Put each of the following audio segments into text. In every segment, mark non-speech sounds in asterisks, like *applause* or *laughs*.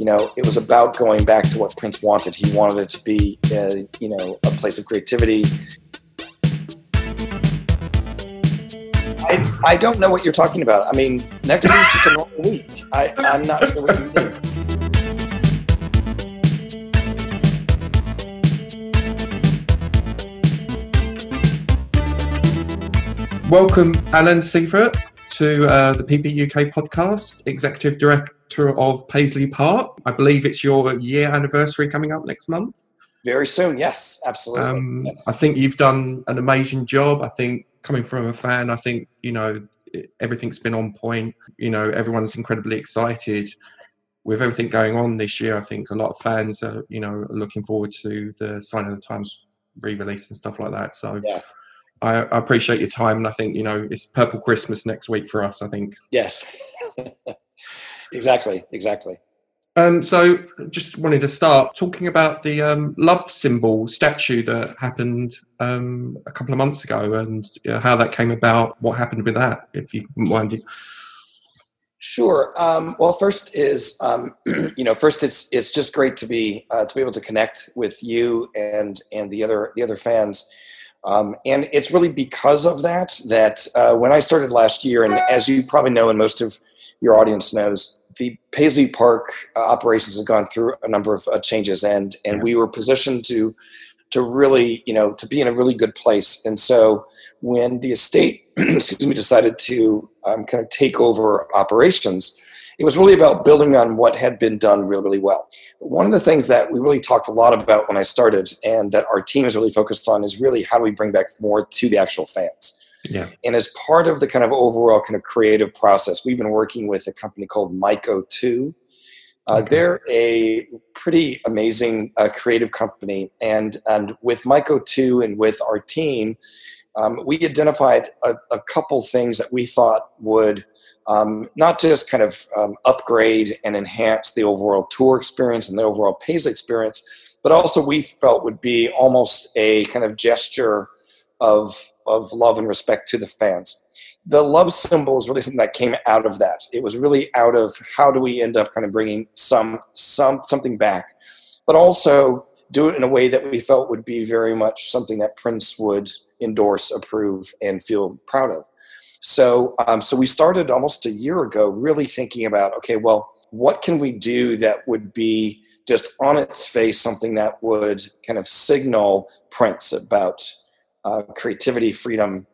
you know, it was about going back to what Prince wanted. He wanted it to be, uh, you know, a place of creativity. I, I don't know what you're talking about. I mean, next week is just a normal week. I, I'm not sure what you mean. Welcome, Alan Seiffert, to uh, the PB UK podcast, Executive Director of Paisley Park. I believe it's your year anniversary coming up next month. Very soon, yes, absolutely. Um, yes. I think you've done an amazing job. I think coming from a fan, I think you know everything's been on point. You know, everyone's incredibly excited with everything going on this year. I think a lot of fans are, you know, looking forward to the Sign of the Times re-release and stuff like that. So. Yeah I, I, appreciate your time, and I think you know it's Purple Christmas next week for us. I think. Yes. *laughs* exactly. Exactly. Um, so, just wanted to start talking about the um, love symbol statue that happened um, a couple of months ago, and you know, how that came about. What happened with that, if you mind? Sure. Um, well, first is um, *clears throat* you know, first it's it's just great to be uh, to be able to connect with you and and the other the other fans. Um, and it's really because of that that uh, when I started last year, and as you probably know, and most of your audience knows, the Paisley Park uh, operations have gone through a number of uh, changes, and and yeah. we were positioned to to really, you know, to be in a really good place. And so when the estate, *clears throat* excuse me, decided to um, kind of take over operations, it was really about building on what had been done really, really well. But one of the things that we really talked a lot about when I started and that our team is really focused on is really how do we bring back more to the actual fans. Yeah. And as part of the kind of overall kind of creative process, we've been working with a company called Mycotoo. Uh, okay. They're a pretty amazing uh, creative company. And, and with Mycotoo and with our team, um, we identified a, a, couple things that we thought would um, not just kind of um, upgrade and enhance the overall tour experience and the overall Paisley experience, but also we felt would be almost a kind of gesture of, of love and respect to the fans. The love symbol is really something that came out of that. It was really out of how do we end up kind of bringing some, some something back, but also do it in a way that we felt would be very much something that Prince would endorse, approve, and feel proud of. So, um, so we started almost a year ago, really thinking about, okay, well, what can we do that would be just on its face something that would kind of signal Prince about uh, creativity, freedom,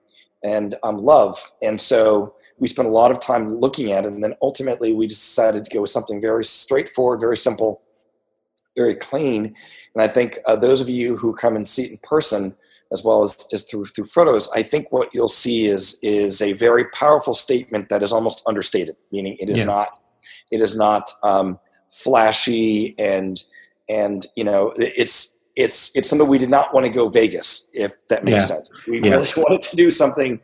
and um, love. And so we spent a lot of time looking at it, and then ultimately we decided to go with something very straightforward, very simple, very clean. And I think uh, those of you who come and see it in person as well as just through through photos, I think what you'll see is is a very powerful statement that is almost understated, meaning it is yeah. not it is not um, flashy and and you know it's it's it's something we did not want to go Vegas if that makes yeah. sense. We yeah. really *laughs* wanted to do something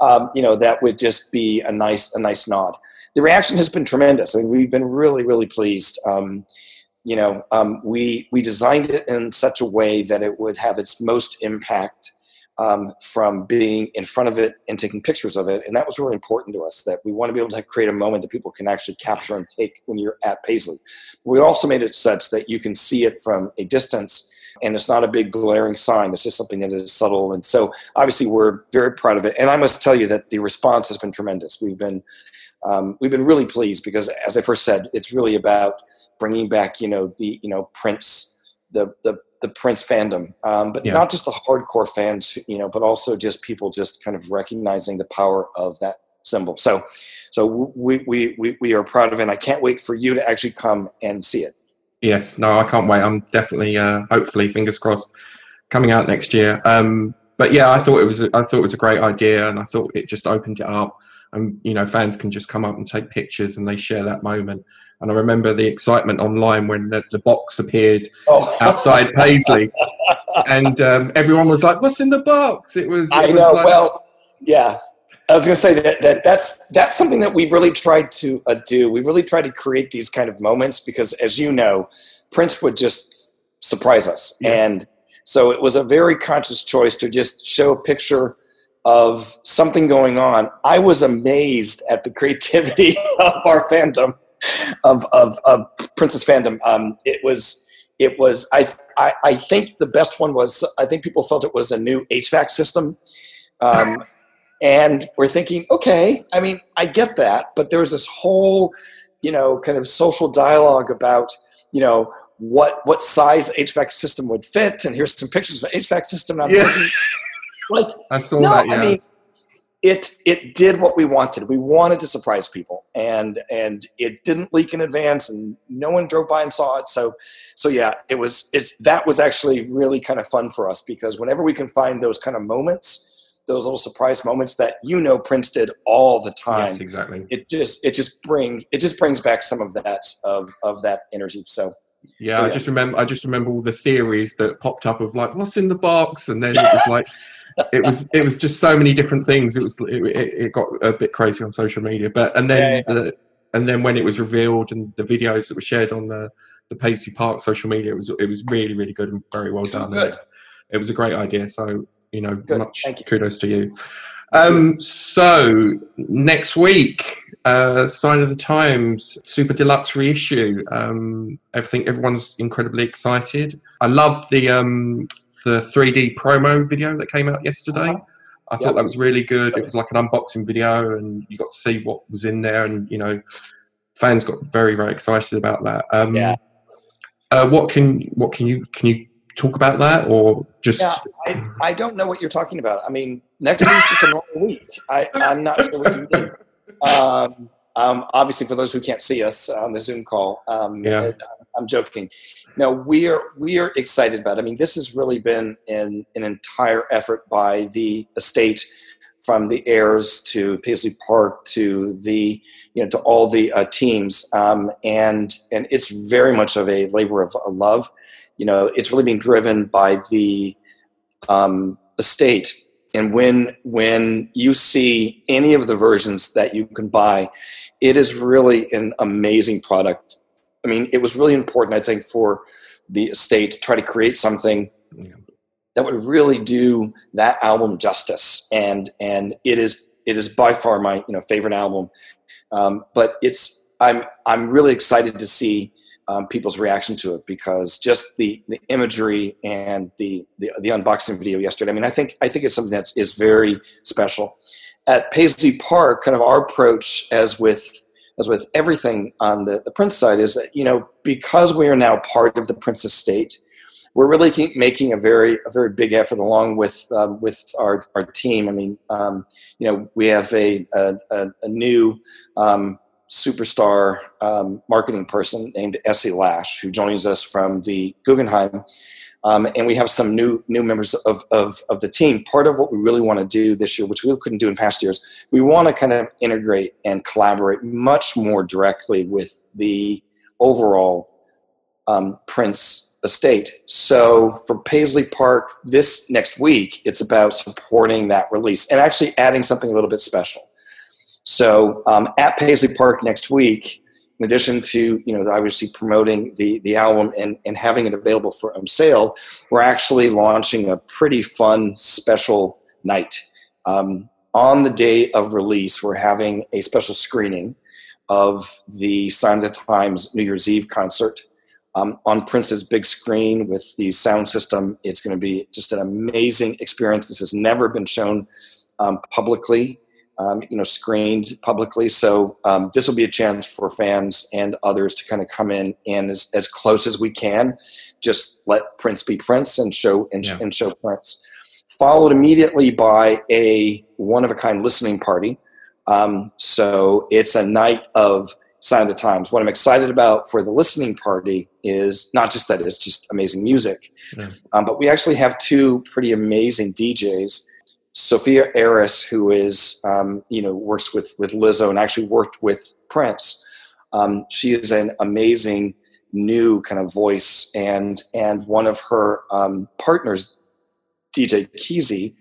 um, you know that would just be a nice a nice nod. The reaction has been tremendous. I mean, we've been really really pleased. Um, you know, um, we we designed it in such a way that it would have its most impact um, from being in front of it and taking pictures of it, and that was really important to us. That we want to be able to create a moment that people can actually capture and take when you're at Paisley. We also made it such that you can see it from a distance and it's not a big glaring sign. It's just something that is subtle. And so, obviously, we're very proud of it. And I must tell you that the response has been tremendous. We've been um, we've been really pleased because, as I first said, it's really about bringing back, you know, the you know Prince, the the the Prince fandom, um, but yeah. not just the hardcore fans, you know, but also just people just kind of recognizing the power of that symbol. So, so we we we, we are proud of it. and I can't wait for you to actually come and see it. Yes, no, I can't wait. I'm definitely, uh, hopefully, fingers crossed, coming out next year. Um, but yeah, I thought it was I thought it was a great idea, and I thought it just opened it up and you know fans can just come up and take pictures and they share that moment. And I remember the excitement online when the, the box appeared oh. outside *laughs* Paisley, and um, everyone was like, "What's in the box?" It was. It I was know. Like, well, yeah. I was going to say that, that that's that's something that we've really tried to uh, do. We've really tried to create these kind of moments because, as you know, Prince would just surprise us, yeah. and so it was a very conscious choice to just show a picture of something going on. I was amazed at the creativity *laughs* of our fandom. of, of, of Prince's fandom. Um, it was it was I, I, I think the best one was I think people felt it was a new HVAC system. Um, and we're thinking, okay, I mean, I get that, but there was this whole, you know, kind of social dialogue about, you know, what what size HVAC system would fit, and here's some pictures of an HVAC system. I'm Yeah. thinking, like, I saw No, that. I mean, it it did what we wanted. We wanted to surprise people, and and it didn't leak in advance, and no one drove by and saw it. So, so yeah, it was it's that was actually really kind of fun for us because whenever we can find those kind of moments, those little surprise moments that you know Prince did all the time, yes, exactly. it just it just brings it just brings back some of that of of that energy. So Yeah, So, I yeah. just remember. I just remember all the theories that popped up of like, what's in the box, and then it was *laughs* like, it was it was just so many different things. It was it, it, got a bit crazy on social media, but and then Yeah, the and then when it was revealed and the videos that were shared on the the Paisley Park social media, it was it was really really good and very well done. Good. It was a great idea. So you know, Good. much kudos to you. Um, so next week, uh, Sign of the Times Super Deluxe reissue. Um, everything, everyone's incredibly excited. I loved the um, the 3D promo video that came out yesterday. Uh-huh. I thought that was really good. It was like an unboxing video, and you got to see what was in there, and you know, fans got very very excited about that. Um, Yeah. Uh, what can what can you can you talk about that or just Yeah, I, I don't know what you're talking about. I mean, next week's just a normal week. I, I'm not sure what you mean. Um, um, obviously, for those who can't see us on the Zoom call, um, Yeah. I'm joking. No, we are we are excited about. It. I mean, this has really been an an entire effort by the estate, from the heirs to Paisley Park to the you know to all the uh, teams, um, and and it's very much of a labor of of love. You know, it's really being driven by the um, estate. And when when you see any of the versions that you can buy, it is really an amazing product. I mean, it was really important, I think, for the estate to try to create something Yeah. that would really do that album justice. And and it is it is by far my you know favorite album. Um, but it's I'm I'm really excited to see um, people's reaction to it because just the, the imagery and the, the the unboxing video yesterday. I mean, I think I think it's something that's very special. At Paisley Park, kind of our approach, as with as with everything on the, the Prince side, is that you know because we are now part of the Prince estate, we're really making a very a very big effort along with um, with our, our team. I mean, um, you know, we have a a, a, a new um, superstar um, marketing person named Essie Lash, who joins us from the Guggenheim. Um, and we have some new new members of, of, of the team. Part of what we really want to do this year, which we couldn't do in past years, we want to kind of integrate and collaborate much more directly with the overall um, Prince estate. So for Paisley Park this next week, it's about supporting that release and actually adding something a little bit special. So um, at Paisley Park next week, in addition to you know obviously promoting the the album and, and having it available for um, sale, we're actually launching a pretty fun special night. Um, on the day of release, we're having a special screening of the Sign of the Times New Year's Eve concert um, on Prince's big screen with the sound system. It's going to be just an amazing experience. This has never been shown um, publicly um, you know, screened publicly. So um, this will be a chance for fans and others to kind of come in and as, as close as we can, just let Prince be Prince and show and, Yeah. and show Prince. Followed immediately by a one of a kind listening party. Um, so it's a night of Sign of the Times. What I'm excited about for the listening party is not just that it's just amazing music, Yeah. um, but we actually have two pretty amazing DJs. Sophia Eris, who is um, you know works with with Lizzo and actually worked with Prince. Um, she is an amazing new kind of voice, and and one of her um, partners, DJ Keezy,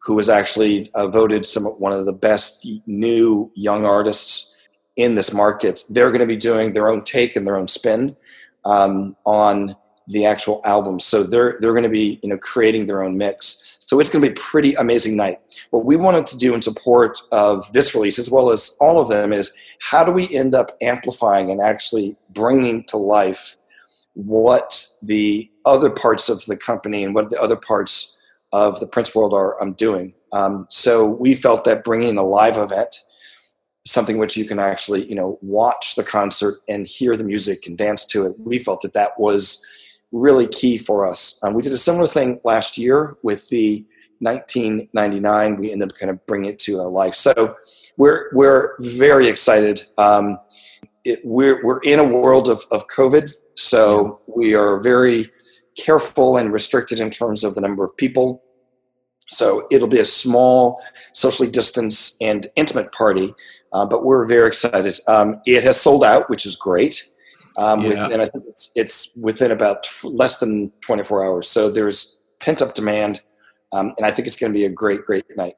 who was actually uh, voted some one of the best new young artists in this market. They're going to be doing their own take and their own spin um, on the actual album. So they're they're going to be you know creating their own mix. So it's going to be a pretty amazing night. What we wanted to do in support of this release, as well as all of them, is how do we end up amplifying and actually bringing to life what the other parts of the company and what the other parts of the Prince world are um, doing. Um, so we felt that bringing a live event, something which you can actually you know watch the concert and hear the music and dance to it, we felt that that was really key for us. Um, we did a similar thing last year with the 1999. We ended up kind of bringing it to our life. So we're we're very excited. Um, it, we're we're in a world of of COVID, so we are very careful and restricted in terms of the number of people. So it'll be a small, socially distanced, and intimate party, uh, but we're very excited. Um, it has sold out, which is great. Um, yeah. within, I think it's, it's within about t- less than 24 hours. So there's pent up demand, um, and I think it's going to be a great, great night.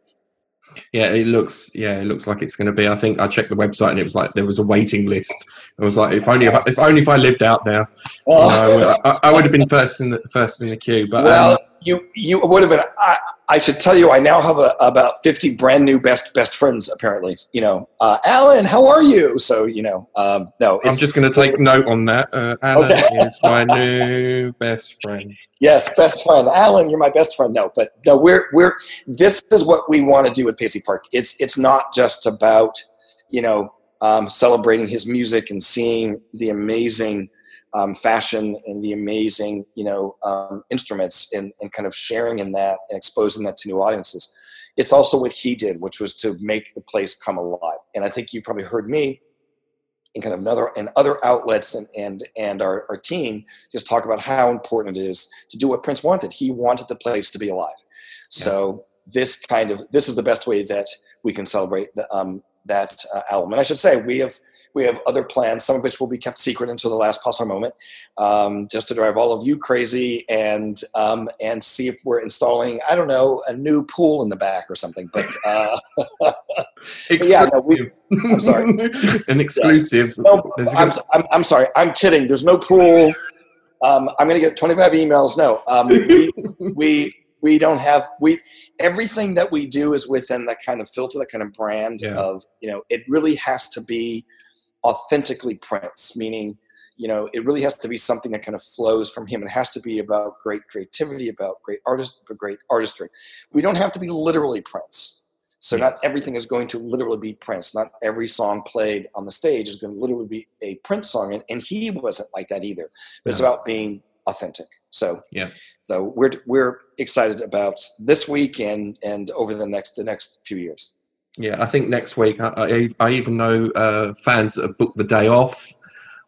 Yeah, it looks. Yeah, it looks like it's going to be. I think I checked the website and it was like there was a waiting list. It was like if only if, if only if I lived out there, oh. you know, I, I, would have been first in the first in the queue. But well, um, you you would have been. I, I should tell you, I now have a, about fifty brand new best best friends. Apparently, you know, uh, Alan, how are you? So you know, um, no, I'm just going to take note on that. Uh, Alan okay. is my new best friend. Yes, best friend, Alan. You're my best friend. No, but no, we're we're. This is what we want to do with Paisley Park. It's it's not just about you know um, celebrating his music and seeing the amazing um, fashion and the amazing, you know, um, instruments and, and kind of sharing in that and exposing that to new audiences. It's also what he did, which was to make the place come alive. And I think you've probably heard me in kind of another and other outlets and and and our, our team just talk about how important it is to do what Prince wanted. He wanted the place to be alive. So this kind of this is the best way that we can celebrate the, um, that uh, album. And I should say we have we have other plans, some of which will be kept secret until the last possible moment, um, just to drive all of you crazy and um, and see if we're installing I don't know a new pool in the back or something. But, uh, *laughs* yeah, no, we, I'm sorry, *laughs* an exclusive. No, I'm, I'm, I'm, sorry, I'm kidding. There's no pool. Um, I'm going to get 25 emails. No, um, we, *laughs* we we don't have we everything that we do is within that kind of filter that kind of brand yeah. of you know it really has to be authentically prince meaning you know it really has to be something that kind of flows from him. It has to be about great creativity about great artist great artistry. We don't have to be literally prince so yes. not everything is going to literally be prince not every song played on the stage is going to literally be a prince song and, and he wasn't like that either. But it's about being authentic. So yeah, so we're we're excited about this week and and over the next the next few years. Yeah, I think next week I I, I even know uh, fans that have booked the day off.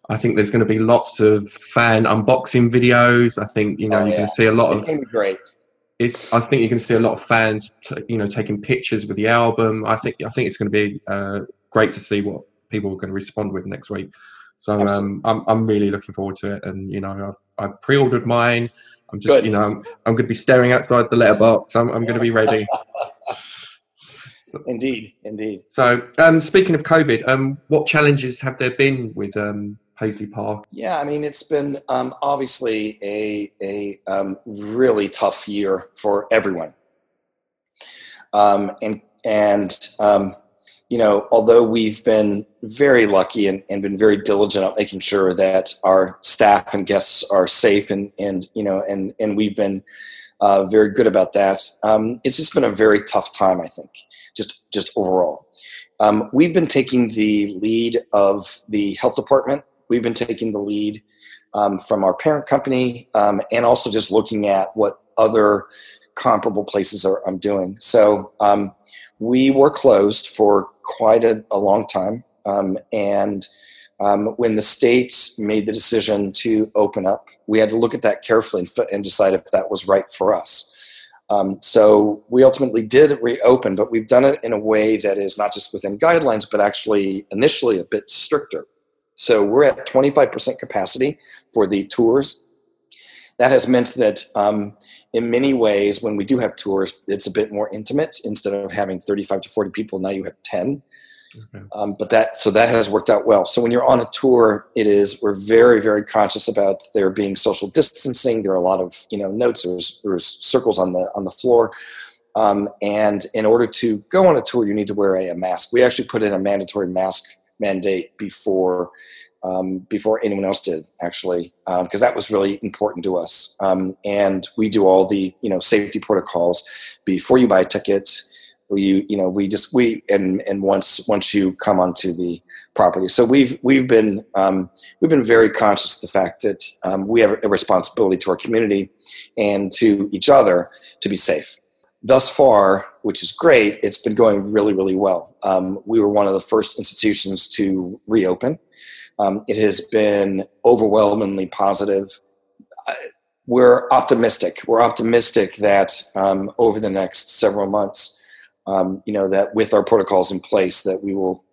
I think there's going to be lots of fan unboxing videos. I think you know oh, you're going to see a lot of. great. It's. I think you can see a lot of fans, t- you know, taking pictures with the album. I think. I think it's going to be uh, great to see what people are going to respond with next week. So um, I'm I'm really looking forward to it, and you know I've, I've pre-ordered mine. I'm just Good. you know I'm, I'm going to be staring outside the letterbox. I'm I'm going to be ready. *laughs* so, indeed, indeed. So um, speaking of COVID, um, what challenges have there been with um, Paisley Park? Yeah, I mean it's been um, obviously a a um, really tough year for everyone, um, and and um, you know, although we've been very lucky and, and been very diligent at making sure that our staff and guests are safe and, and you know, and, and we've been uh, very good about that. Um, it's just been a very tough time, I think, just, just overall. Um, we've been taking the lead of the health department. We've been taking the lead um, from our parent company um, and also just looking at what other comparable places are I'm doing. So um, we were closed for quite a, a long time. Um, and um, when the states made the decision to open up, we had to look at that carefully and, decide if that was right for us. Um, so we ultimately did reopen, but we've done it in a way that is not just within guidelines, but actually initially a bit stricter. So we're at 25% capacity for the tours. That has meant that um, in many ways, when we do have tours, it's a bit more intimate. Instead of having 35 to 40 people, now you have 10. Um, but that so that has worked out well. So when you're on a tour, it is we're very very conscious about there being social distancing. There are a lot of you know notes. There's there's circles on the on the floor. Um, and in order to go on a tour, you need to wear a, a mask. We actually put in a mandatory mask mandate before um, before anyone else did, actually, because um, that was really important to us. Um, and we do all the you know safety protocols before you buy a ticket. We you know we just we and and once once you come onto the property. So we've we've been um, we've been very conscious of the fact that um, we have a responsibility to our community and to each other to be safe thus far, which is great, it's been going really, really well. Um, we were one of the first institutions to reopen. Um, it has been overwhelmingly positive. We're optimistic. We're optimistic that um, over the next several months, um, you know, that with our protocols in place, that we will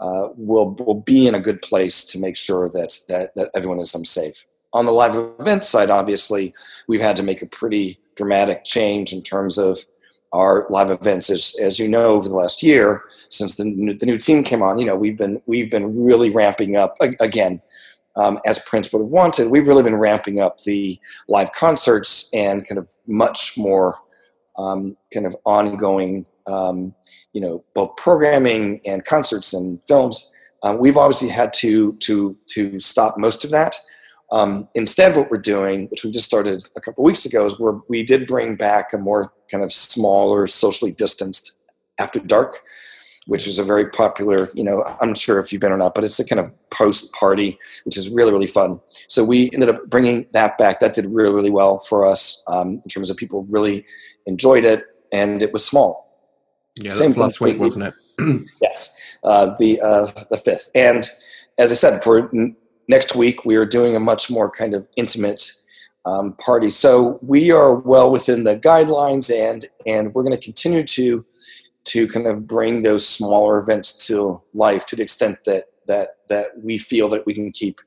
uh, will will be in a good place to make sure that that that everyone is safe. On the live event side, obviously, we've had to make a pretty dramatic change in terms of our live events as, as you know over the last year since the new, the new team came on you know we've been we've been really ramping up again um, as prince would have wanted we've really been ramping up the live concerts and kind of much more um, kind of ongoing um, you know both programming and concerts and films uh, we've obviously had to to to stop most of that um, instead, what we're doing, which we just started a couple weeks ago, is we're, we did bring back a more kind of smaller, socially distanced after dark, which is a very popular, you know, I'm sure if you've been or not, but it's a kind of post party, which is really, really fun. So we ended up bringing that back. That did really, really well for us um, in terms of people really enjoyed it, and it was small. Yeah, Same last week, wasn't it? *clears throat* yes, uh, the uh, the fifth. And as I said, for next week we are doing a much more kind of intimate um, party. So we are well within the guidelines, and and we're going to continue to to kind of bring those smaller events to life to the extent that that that we feel that we can keep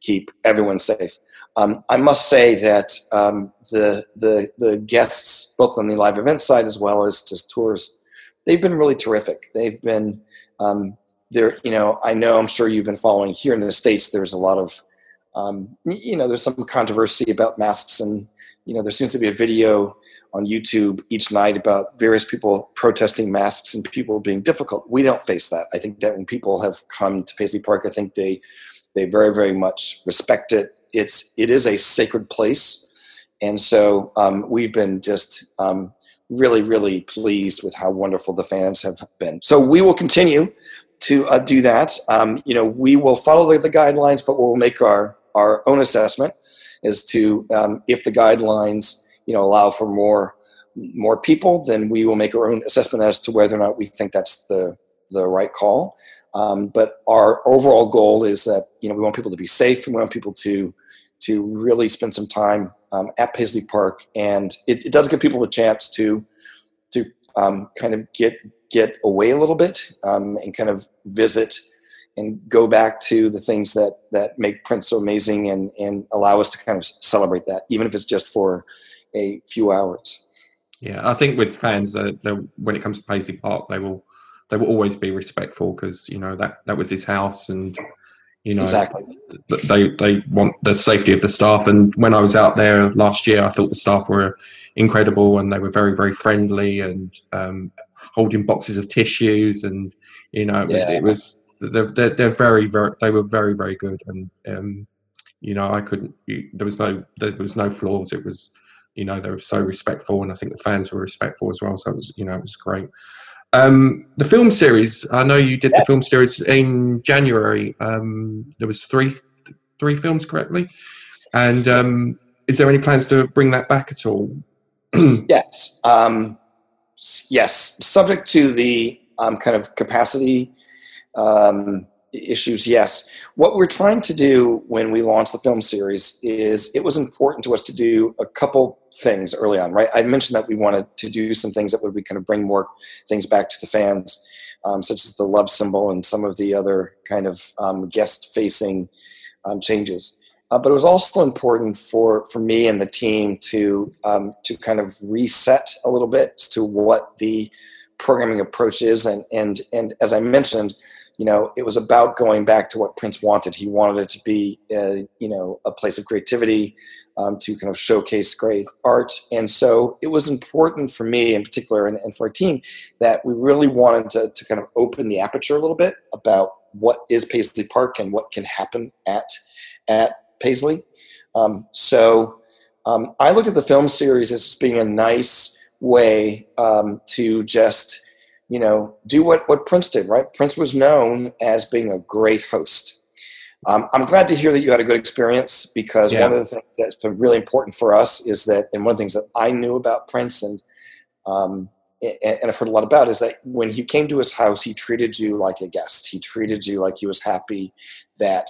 keep everyone safe. Um, I must say that um, the the the guests, both on the live event side as well as just tours, they've been really terrific. They've been um, there, you know, I know I'm sure you've been following here in the States, there's a lot of, um, you know, there's some controversy about masks and, you know, there seems to be a video on YouTube each night about various people protesting masks and people being difficult. We don't face that. I think that when people have come to Paisley Park, I think they, they very, very much respect it. It's, it is a sacred place. And so um, we've been just um, really, really pleased with how wonderful the fans have been. So we will continue to uh, do that. Um, you know, we will follow the, the, guidelines, but we'll make our, our own assessment as to um, if the guidelines, you know, allow for more more people, then we will make our own assessment as to whether or not we think that's the the right call. Um, but our overall goal is that you know we want people to be safe. and We want people to to really spend some time um, at Paisley Park, and it, it, does give people the chance to to um, kind of get get away a little bit um, and kind of visit and go back to the things that that make Prince so amazing and and allow us to kind of celebrate that, even if it's just for a few hours. Yeah, I think with fans, that when it comes to Paisley Park, they will they will always be respectful because you know that that was his house and you know exactly they they want the safety of the staff and when i was out there last year i thought the staff were incredible and they were very very friendly and um, holding boxes of tissues, and you know, it was, yeah. it was they're, they're, they're very very they were very very good, and um, you know, I couldn't. There was no there was no flaws. It was you know they were so respectful, and I think the fans were respectful as well. So it was you know it was great. Um, the film series. I know you did yeah. the film series in January. Um, there was three three films correctly, and um, is there any plans to bring that back at all? *clears throat* yes. Um, yes, subject to the um, kind of capacity um, issues, yes. What we're trying to do when we launched the film series is it was important to us to do a couple things early on, right? I mentioned that we wanted to do some things that would be kind of bring more things back to the fans, um, such as the love symbol and some of the other kind of um, guest facing um, changes. Uh, but it was also important for, for me and the team to um, to kind of reset a little bit as to what the programming approach is, and and and as I mentioned, you know, it was about going back to what Prince wanted. He wanted it to be, a, you know, a place of creativity, um, to kind of showcase great art. And so it was important for me in particular and, and for our team that we really wanted to, to kind of open the aperture a little bit about what is Paisley Park and what can happen at, at Paisley. Um, so um, I looked at the film series as being a nice way um, to just you know, do what, what Prince did, right? Prince was known as being a great host. Um, I'm glad to hear that you had a good experience because yeah. one of the things that's been really important for us is that, and one of the things that I knew about Prince and, um, and, I've heard a lot about is that when he came to his house, he treated you like a guest. He treated you like he was happy that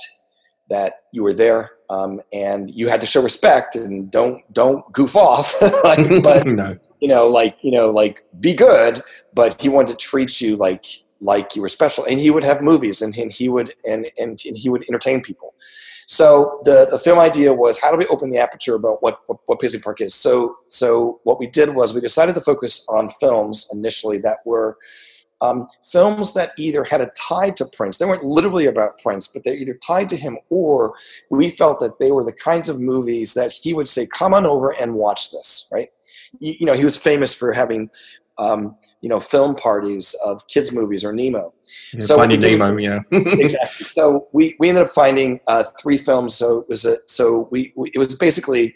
that you were there, um, and you had to show respect and don't don't goof off. *laughs* like, but *laughs* no you know, like you know, like be good, but he wanted to treat you like like you were special, and he would have movies, and, and he would and, and and he would entertain people. So the the film idea was how do we open the aperture about what what, what Paisley Park is. So so what we did was we decided to focus on films initially that were um, films that either had a tie to Prince. They weren't literally about Prince, but they're either tied to him or we felt that they were the kinds of movies that he would say, come on over and watch this, right? you, you know, he was famous for having um, you know, film parties of kids' movies or Nemo. Yeah, so finding Nemo, yeah, *laughs* *laughs* exactly. So we, we ended up finding uh, three films. So it was a so we, we it was basically,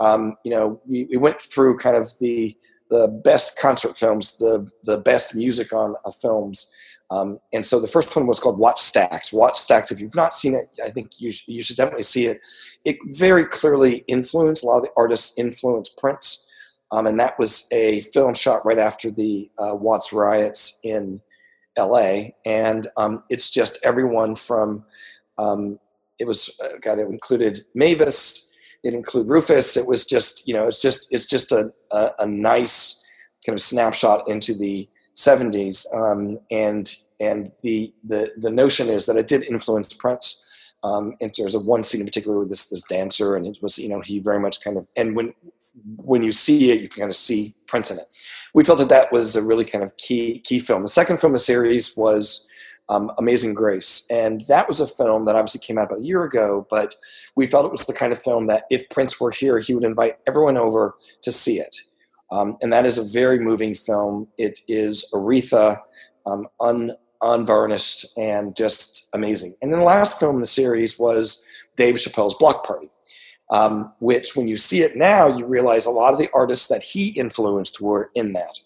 um, you know, we, we went through kind of the the best concert films, the the best music on uh, films. Um, and so the first one was called Wattstax. Watch Stacks. If you've not seen it, I think you, sh- you should definitely see it. It very clearly influenced a lot of the artists influenced Prince. Um, and that was a film shot right after the uh, Watts riots in LA. And um, it's just everyone from, um, it was, uh, God, it included Mavis, it included Rufus. It was just, you know, it's just, it's just a, a, a nice kind of snapshot into the 70s. Um, and and the, the, the notion is that it did influence Prince. Um, and there's a one scene in particular with this this dancer, and it was you know he very much kind of and when when you see it, you can kind of see Prince in it. We felt that that was a really kind of key key film. The second film in the series was um, Amazing Grace, and that was a film that obviously came out about a year ago. But we felt it was the kind of film that if Prince were here, he would invite everyone over to see it. Um, and that is a very moving film. It is Aretha, um, un, unvarnished, and just amazing. And then the last film in the series was Dave Chappelle's Block Party um, which when you see it now, you realize a lot of the artists that he influenced were in that.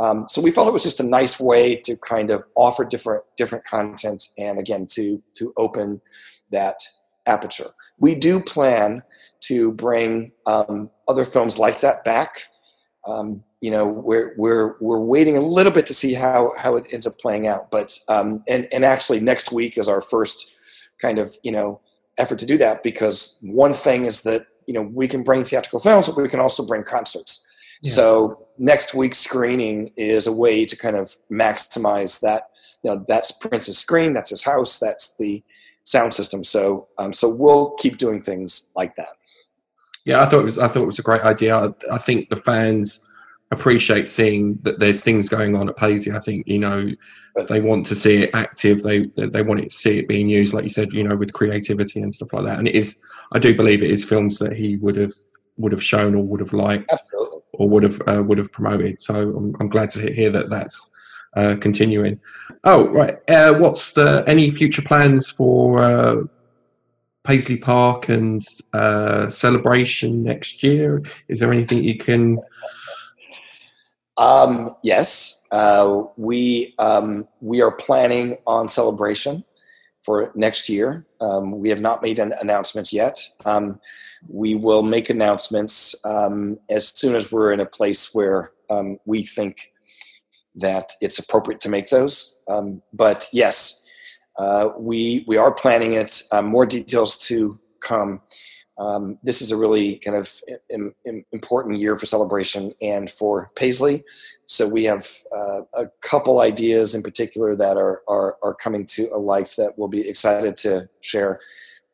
Um, so we felt it was just a nice way to kind of offer different different content and again to to open that aperture. We do plan to bring um, other films like that back. Um, you know, we're we're we're waiting a little bit to see how how it ends up playing out. But um, and and actually next week is our first kind of you know effort to do that because one thing is that you know we can bring theatrical films, but we can also bring concerts. Yeah. So next week's screening is a way to kind of maximize that. You know, that's Prince's screen, that's his house, that's the sound system. So um, so we'll keep doing things like that. Yeah, I thought it was I thought it was a great idea. I, I think the fans appreciate seeing that there's things going on at Paisley. I think you know they want to see it active. They they want to see it being used, like you said, you know, with creativity and stuff like that. And it is, I do believe it is films that he would have would have shown or would have liked Absolutely. or would have uh, would have promoted. So I'm, I'm glad to hear that that's uh, continuing. Oh right, uh, what's the any future plans for uh, Paisley Park and uh, celebration next year? Is there anything you can um, yes, uh, we um, we are planning on celebration for next year. Um, we have not made an announcements yet. Um, we will make announcements um, as soon as we're in a place where um, we think that it's appropriate to make those. but yes, uh, we we are planning it. Uh, more details to come um, this is a really kind of Im- Im- important year for celebration and for Paisley. So we have uh, a couple ideas in particular that are, are, are coming to a life that we'll be excited to share.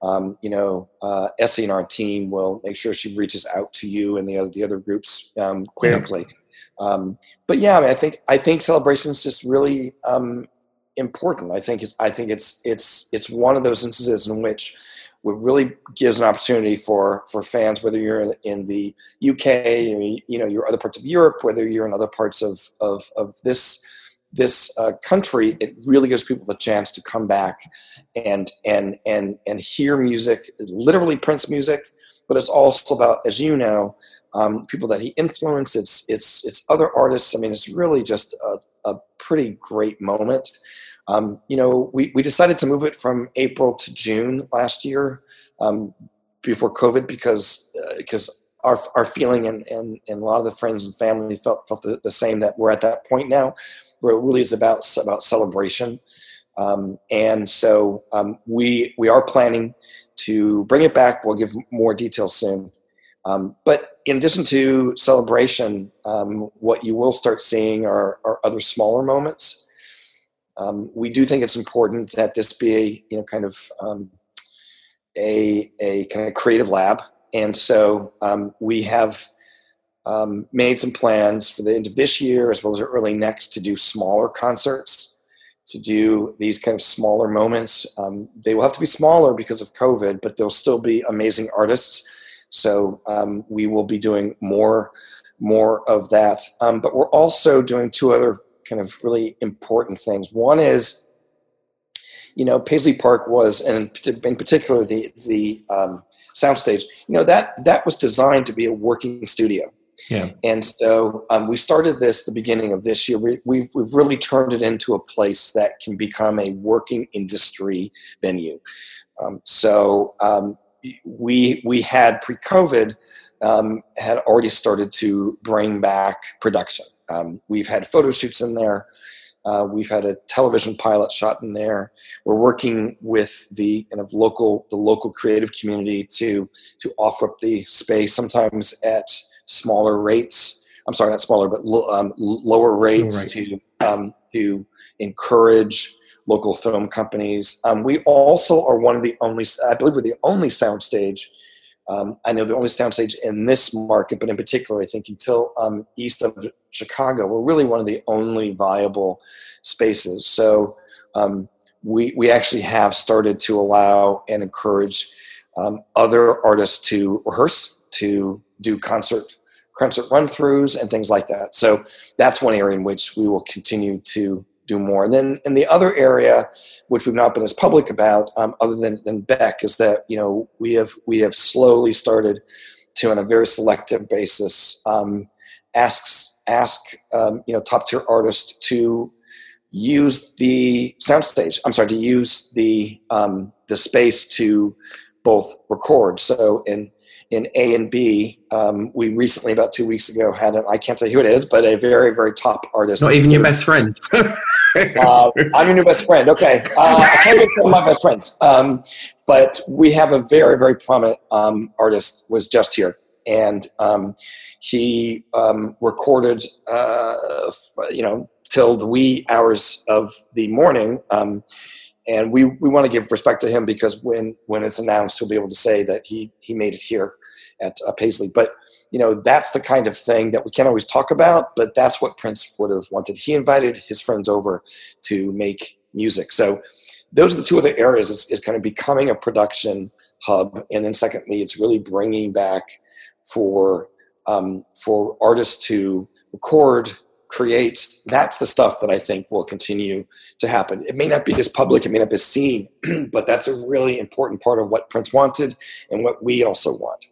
Um, you know, uh, Essie and our team will make sure she reaches out to you and the other the other groups um, quickly. Yeah. Um, but yeah, I, mean, I think I think celebrations just really um, important. I think it's I think it's it's it's one of those instances in which it really gives an opportunity for for fans, whether you're in the UK, or, you know, your other parts of Europe, whether you're in other parts of of, of this this uh, country, it really gives people the chance to come back and and and and hear music, literally Prince music, but it's also about, as you know, um, people that he influenced. It's it's it's other artists. I mean, it's really just a, a pretty great moment. Um, you know, we, we decided to move it from April to June last year um, before COVID because because uh, our, our feeling and, and, and a lot of the friends and family felt felt the, the same that we're at that point now where it really is about about celebration. Um, and so um, we we are planning to bring it back. We'll give more details soon. Um, but in addition to celebration, um, what you will start seeing are, are other smaller moments. Um, we do think it's important that this be a you know kind of um, a a kind of creative lab, and so um, we have um, made some plans for the end of this year as well as early next to do smaller concerts, to do these kind of smaller moments. They will have to be smaller because of COVID, but they'll still be amazing artists. So um, we will be doing more more of that. but we're also doing two other kind of really important things. One is, you know, Paisley Park was, and in particular the the um, soundstage. You know that that was designed to be a working studio. Yeah. And so um, we started this the beginning of this year. We, we've we've really turned it into a place that can become a working industry venue. Um, so um, we we had pre-COVID um, had already started to bring back production. Um, we've had photo shoots in there. Uh, we've had a television pilot shot in there. We're working with the kind of local the local creative community to to offer up the space sometimes at smaller rates. I'm sorry, not smaller, but lo, um, lower rates right. to um, to encourage local film companies. Um, we also are one of the only, I believe, we're the only soundstage um, I know the only soundstage in this market, but in particular, I think until um, east of Chicago, we're really one of the only viable spaces. So um, we we actually have started to allow and encourage um, other artists to rehearse, to do concert concert run throughs, and things like that. So that's one area in which we will continue to do more. And then in the other area, which we've not been as public about, um, other than, than Beck, is that you know we have we have slowly started to, on a very selective basis, um, asks ask um, you know top tier artists to use the soundstage. I'm sorry, to use the um, the space to both record. So in in A and B, um, we recently, about two weeks ago, had an, I can't say who it is, but a very, very top artist. Not even your best friend. *laughs* uh, I'm your new best friend. Okay. Uh, I can't get one of my best friends. Um, but we have a very, very prominent um, artist was just here. And um, he um, recorded, uh, you know, till the wee hours of the morning. Um, and we, we want to give respect to him because when, when it's announced, he'll be able to say that he, he made it here at uh, Paisley. But you know that's the kind of thing that we can't always talk about, but that's what Prince would have wanted. He invited his friends over to make music. So those are the two other areas. Is, is kind of becoming a production hub, and then secondly, it's really bringing back for um, for artists to record create that's the stuff that i think will continue to happen it may not be as public it may not be seen *clears throat* but that's a really important part of what prince wanted and what we also want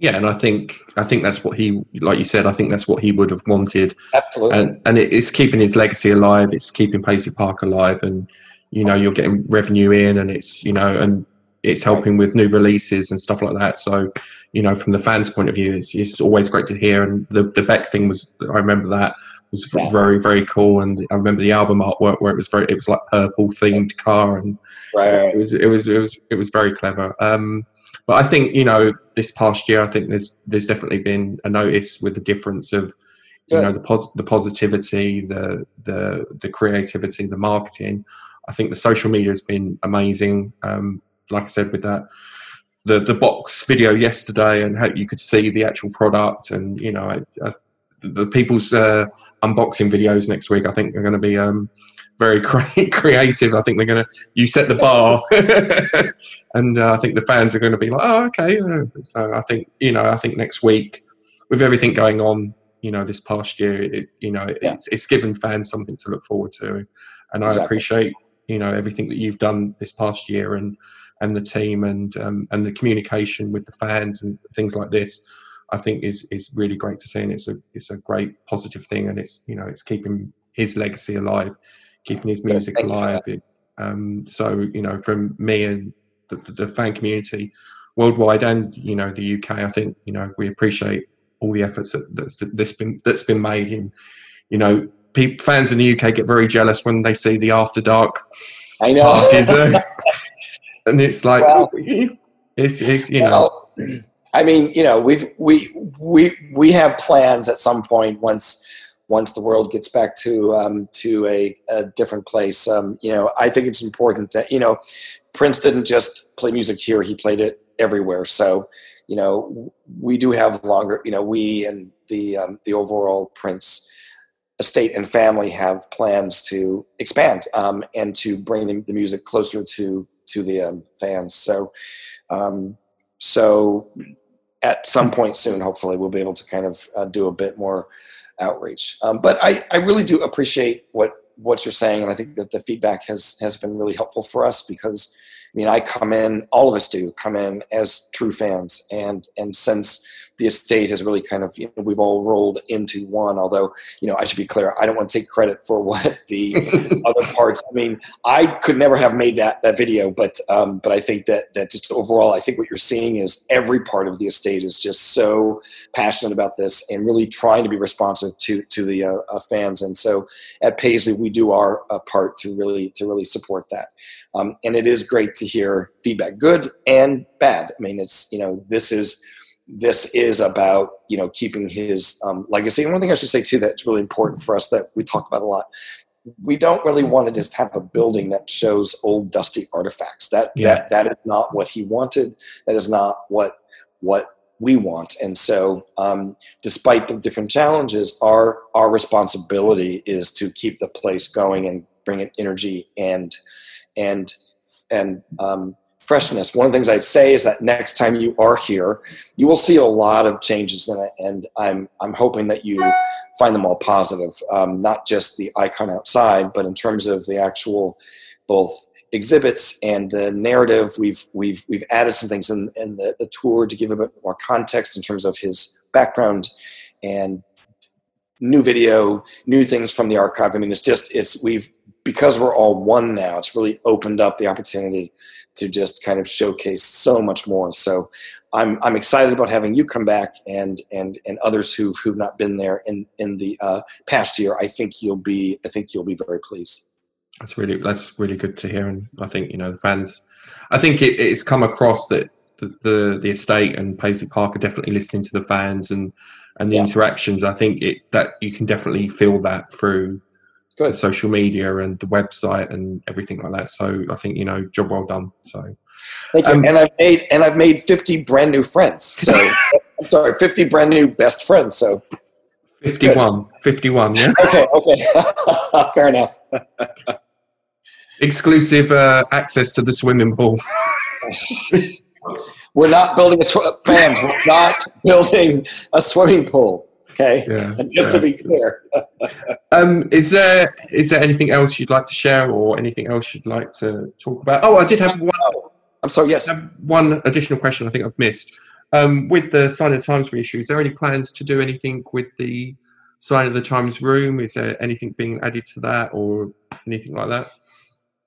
yeah, and I think I think that's what he, like you said, I think that's what he would have wanted. Absolutely. And and it's keeping his legacy alive. It's keeping Paisley Park alive, and you know you're getting revenue in, and it's you know and it's helping with new releases and stuff like that. So, you know, from the fans' point of view, it's, it's always great to hear. And the the Beck thing was, I remember that was yeah. very very cool. And I remember the album artwork where it was very, it was like purple themed car, and right. it was it was it was it was very clever. Um, but I think you know this past year, I think there's there's definitely been a notice with the difference of you yeah. know the pos- the positivity, the the the creativity, the marketing. I think the social media has been amazing. Um, like I said, with that the the box video yesterday, and how you could see the actual product, and you know I, I, the people's uh, unboxing videos next week. I think are going to be um, very *laughs* creative. I think they're going to you set the bar, *laughs* and uh, I think the fans are going to be like, oh, okay. So I think you know, I think next week with everything going on, you know, this past year, it, you know, yeah. it's, it's given fans something to look forward to, and exactly. I appreciate you know everything that you've done this past year and and the team and um, and the communication with the fans and things like this. I think is is really great to see, and it's a it's a great positive thing, and it's you know it's keeping his legacy alive, keeping his music alive. It, um, so you know, from me and the, the, fan community worldwide and you know the UK, I think you know we appreciate all the efforts that, that's, that's been that's been made. And you know, people, fans in the UK get very jealous when they see the After Dark I know. parties, uh, *laughs* and it's like well, *laughs* it's, it's you well, know. I mean, you know, we've we we we have plans at some point once once the world gets back to um, to a, a different place. Um, you know, I think it's important that you know Prince didn't just play music here; he played it everywhere. So, you know, we do have longer. You know, we and the um, the overall Prince estate and family have plans to expand um, and to bring the, the, music closer to to the um, fans. So, um, so at some point soon, hopefully, we'll be able to kind of uh, do a bit more outreach. Um, but I, I really do appreciate what what you're saying, and I think that the feedback has has been really helpful for us because I mean I come in, all of us do come in as true fans, and and since the estate has really kind of you know, we've all rolled into one. Although you know I should be clear, I don't want to take credit for what *laughs* the *laughs* other parts. I mean, I could never have made that that video, but um, but I think that that just overall, I think what you're seeing is every part of the estate is just so passionate about this and really trying to be responsive to to the uh, uh, fans. And so at Paisley, we do our uh, part to really to really support that. Um, and it is great to hear feedback, good and bad. I mean, it's you know this is this is about you know keeping his um, legacy. And one thing I should say too that's really important for us that we talk about a lot. We don't really want to just have a building that shows old dusty artifacts. That yeah. that that is not what he wanted. That is not what what we want. And so, um, despite the different challenges, our our responsibility is to keep the place going and bring in energy and and and um, freshness. One of the things I'd say is that next time you are here, you will see a lot of changes, and, and I'm I'm hoping that you find them all positive, um, not just the icon outside, but in terms of the actual both exhibits and the narrative. We've we've we've added some things in, in the, the tour to give a bit more context in terms of his background and new video, new things from the archive. I mean, it's just it's we've because we're all one now. It's really opened up the opportunity to just kind of showcase so much more. So I'm I'm excited about having you come back and and and others who've who've not been there in in the uh, past year. I think you'll be I think you'll be very pleased. That's really that's really good to hear, and I think you know the fans. I think it, it's come across that the, the, the estate and Paisley Park are definitely listening to the fans and and the yeah. interactions. I think it that you can definitely feel that through Good. social media and the website and everything like that. So I think you know, job well done. So, um, and I've made and I've made fifty brand new friends. So *laughs* I'm sorry, fifty brand new best friends. So 51, 51 yeah. *laughs* okay, okay, *laughs* fair enough. Exclusive uh, access to the swimming pool. we're not building a tw- fans. We're not building a swimming pool. Okay, yeah, *laughs* just yeah. to be clear. *laughs* um, is there is there anything else you'd like to share, or anything else you'd like to talk about? Oh, I did have one. I'm sorry. Yes, one additional question. I think I've missed. Um, with the Sign of the Times reissue, is there any plans to do anything with the Sign of the Times room? Is there anything being added to that, or anything like that?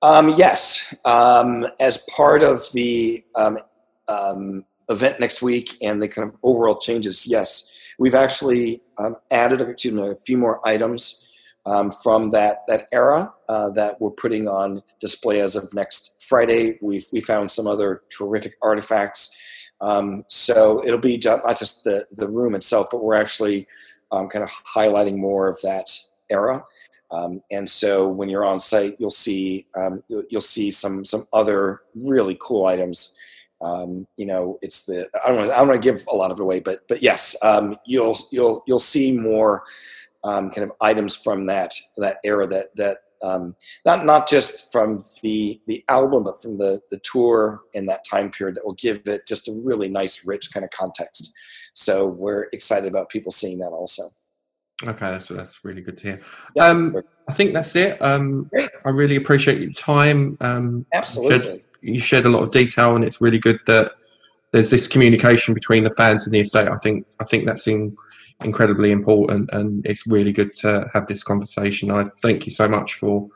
Um, yes, um, as part of the um, um, event next week and the kind of overall changes, yes, We've actually um, added excuse me, a few more items um, from that that era uh, that we're putting on display as of next Friday. We've we found some other terrific artifacts. Um, so it'll be not just the the room itself, but we're actually um, kind of highlighting more of that era. Um, and so when you're on site, you'll see um, you'll, you'll, see some some other really cool items um, you know, it's the I don't want I don't want to give a lot of it away, but but yes, um, you'll you'll you'll see more um, kind of items from that that era that that um, not not just from the the album, but from the the tour in that time period that will give it just a really nice, rich kind of context. So we're excited about people seeing that also. Okay, that's that's really good to hear. Yeah, um, I think that's it. Um, I really appreciate your time. Um, Absolutely, shared, you shared, a lot of detail, and it's really good that there's this communication between the fans and the estate. I think I think that's in, incredibly important, and it's really good to have this conversation. I thank you so much for,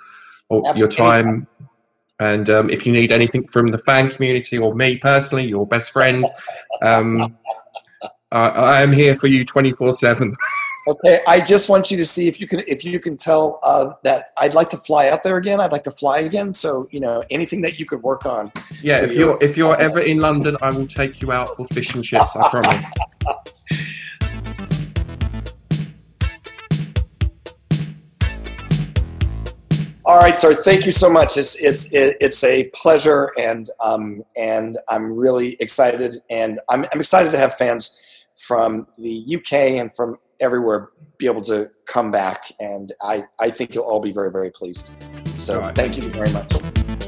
your time. And um, if you need anything from the fan community or me personally, your best friend, um, *laughs* I, I am here for you 24 seven. *laughs* Okay, I just want you to see if you can if you can tell uh, that I'd like to fly out there again. I'd like to fly again. So you know anything that you could work on. Yeah, if you're if you're ever in London, I will take you out for fish and chips. I promise. *laughs* All right, sir. Thank you so much. It's it's it's a pleasure, and um and I'm really excited, and I'm I'm excited to have fans from the UK and from everywhere be able to come back. And I, I think you'll all be very, very pleased. So right. thank you very much.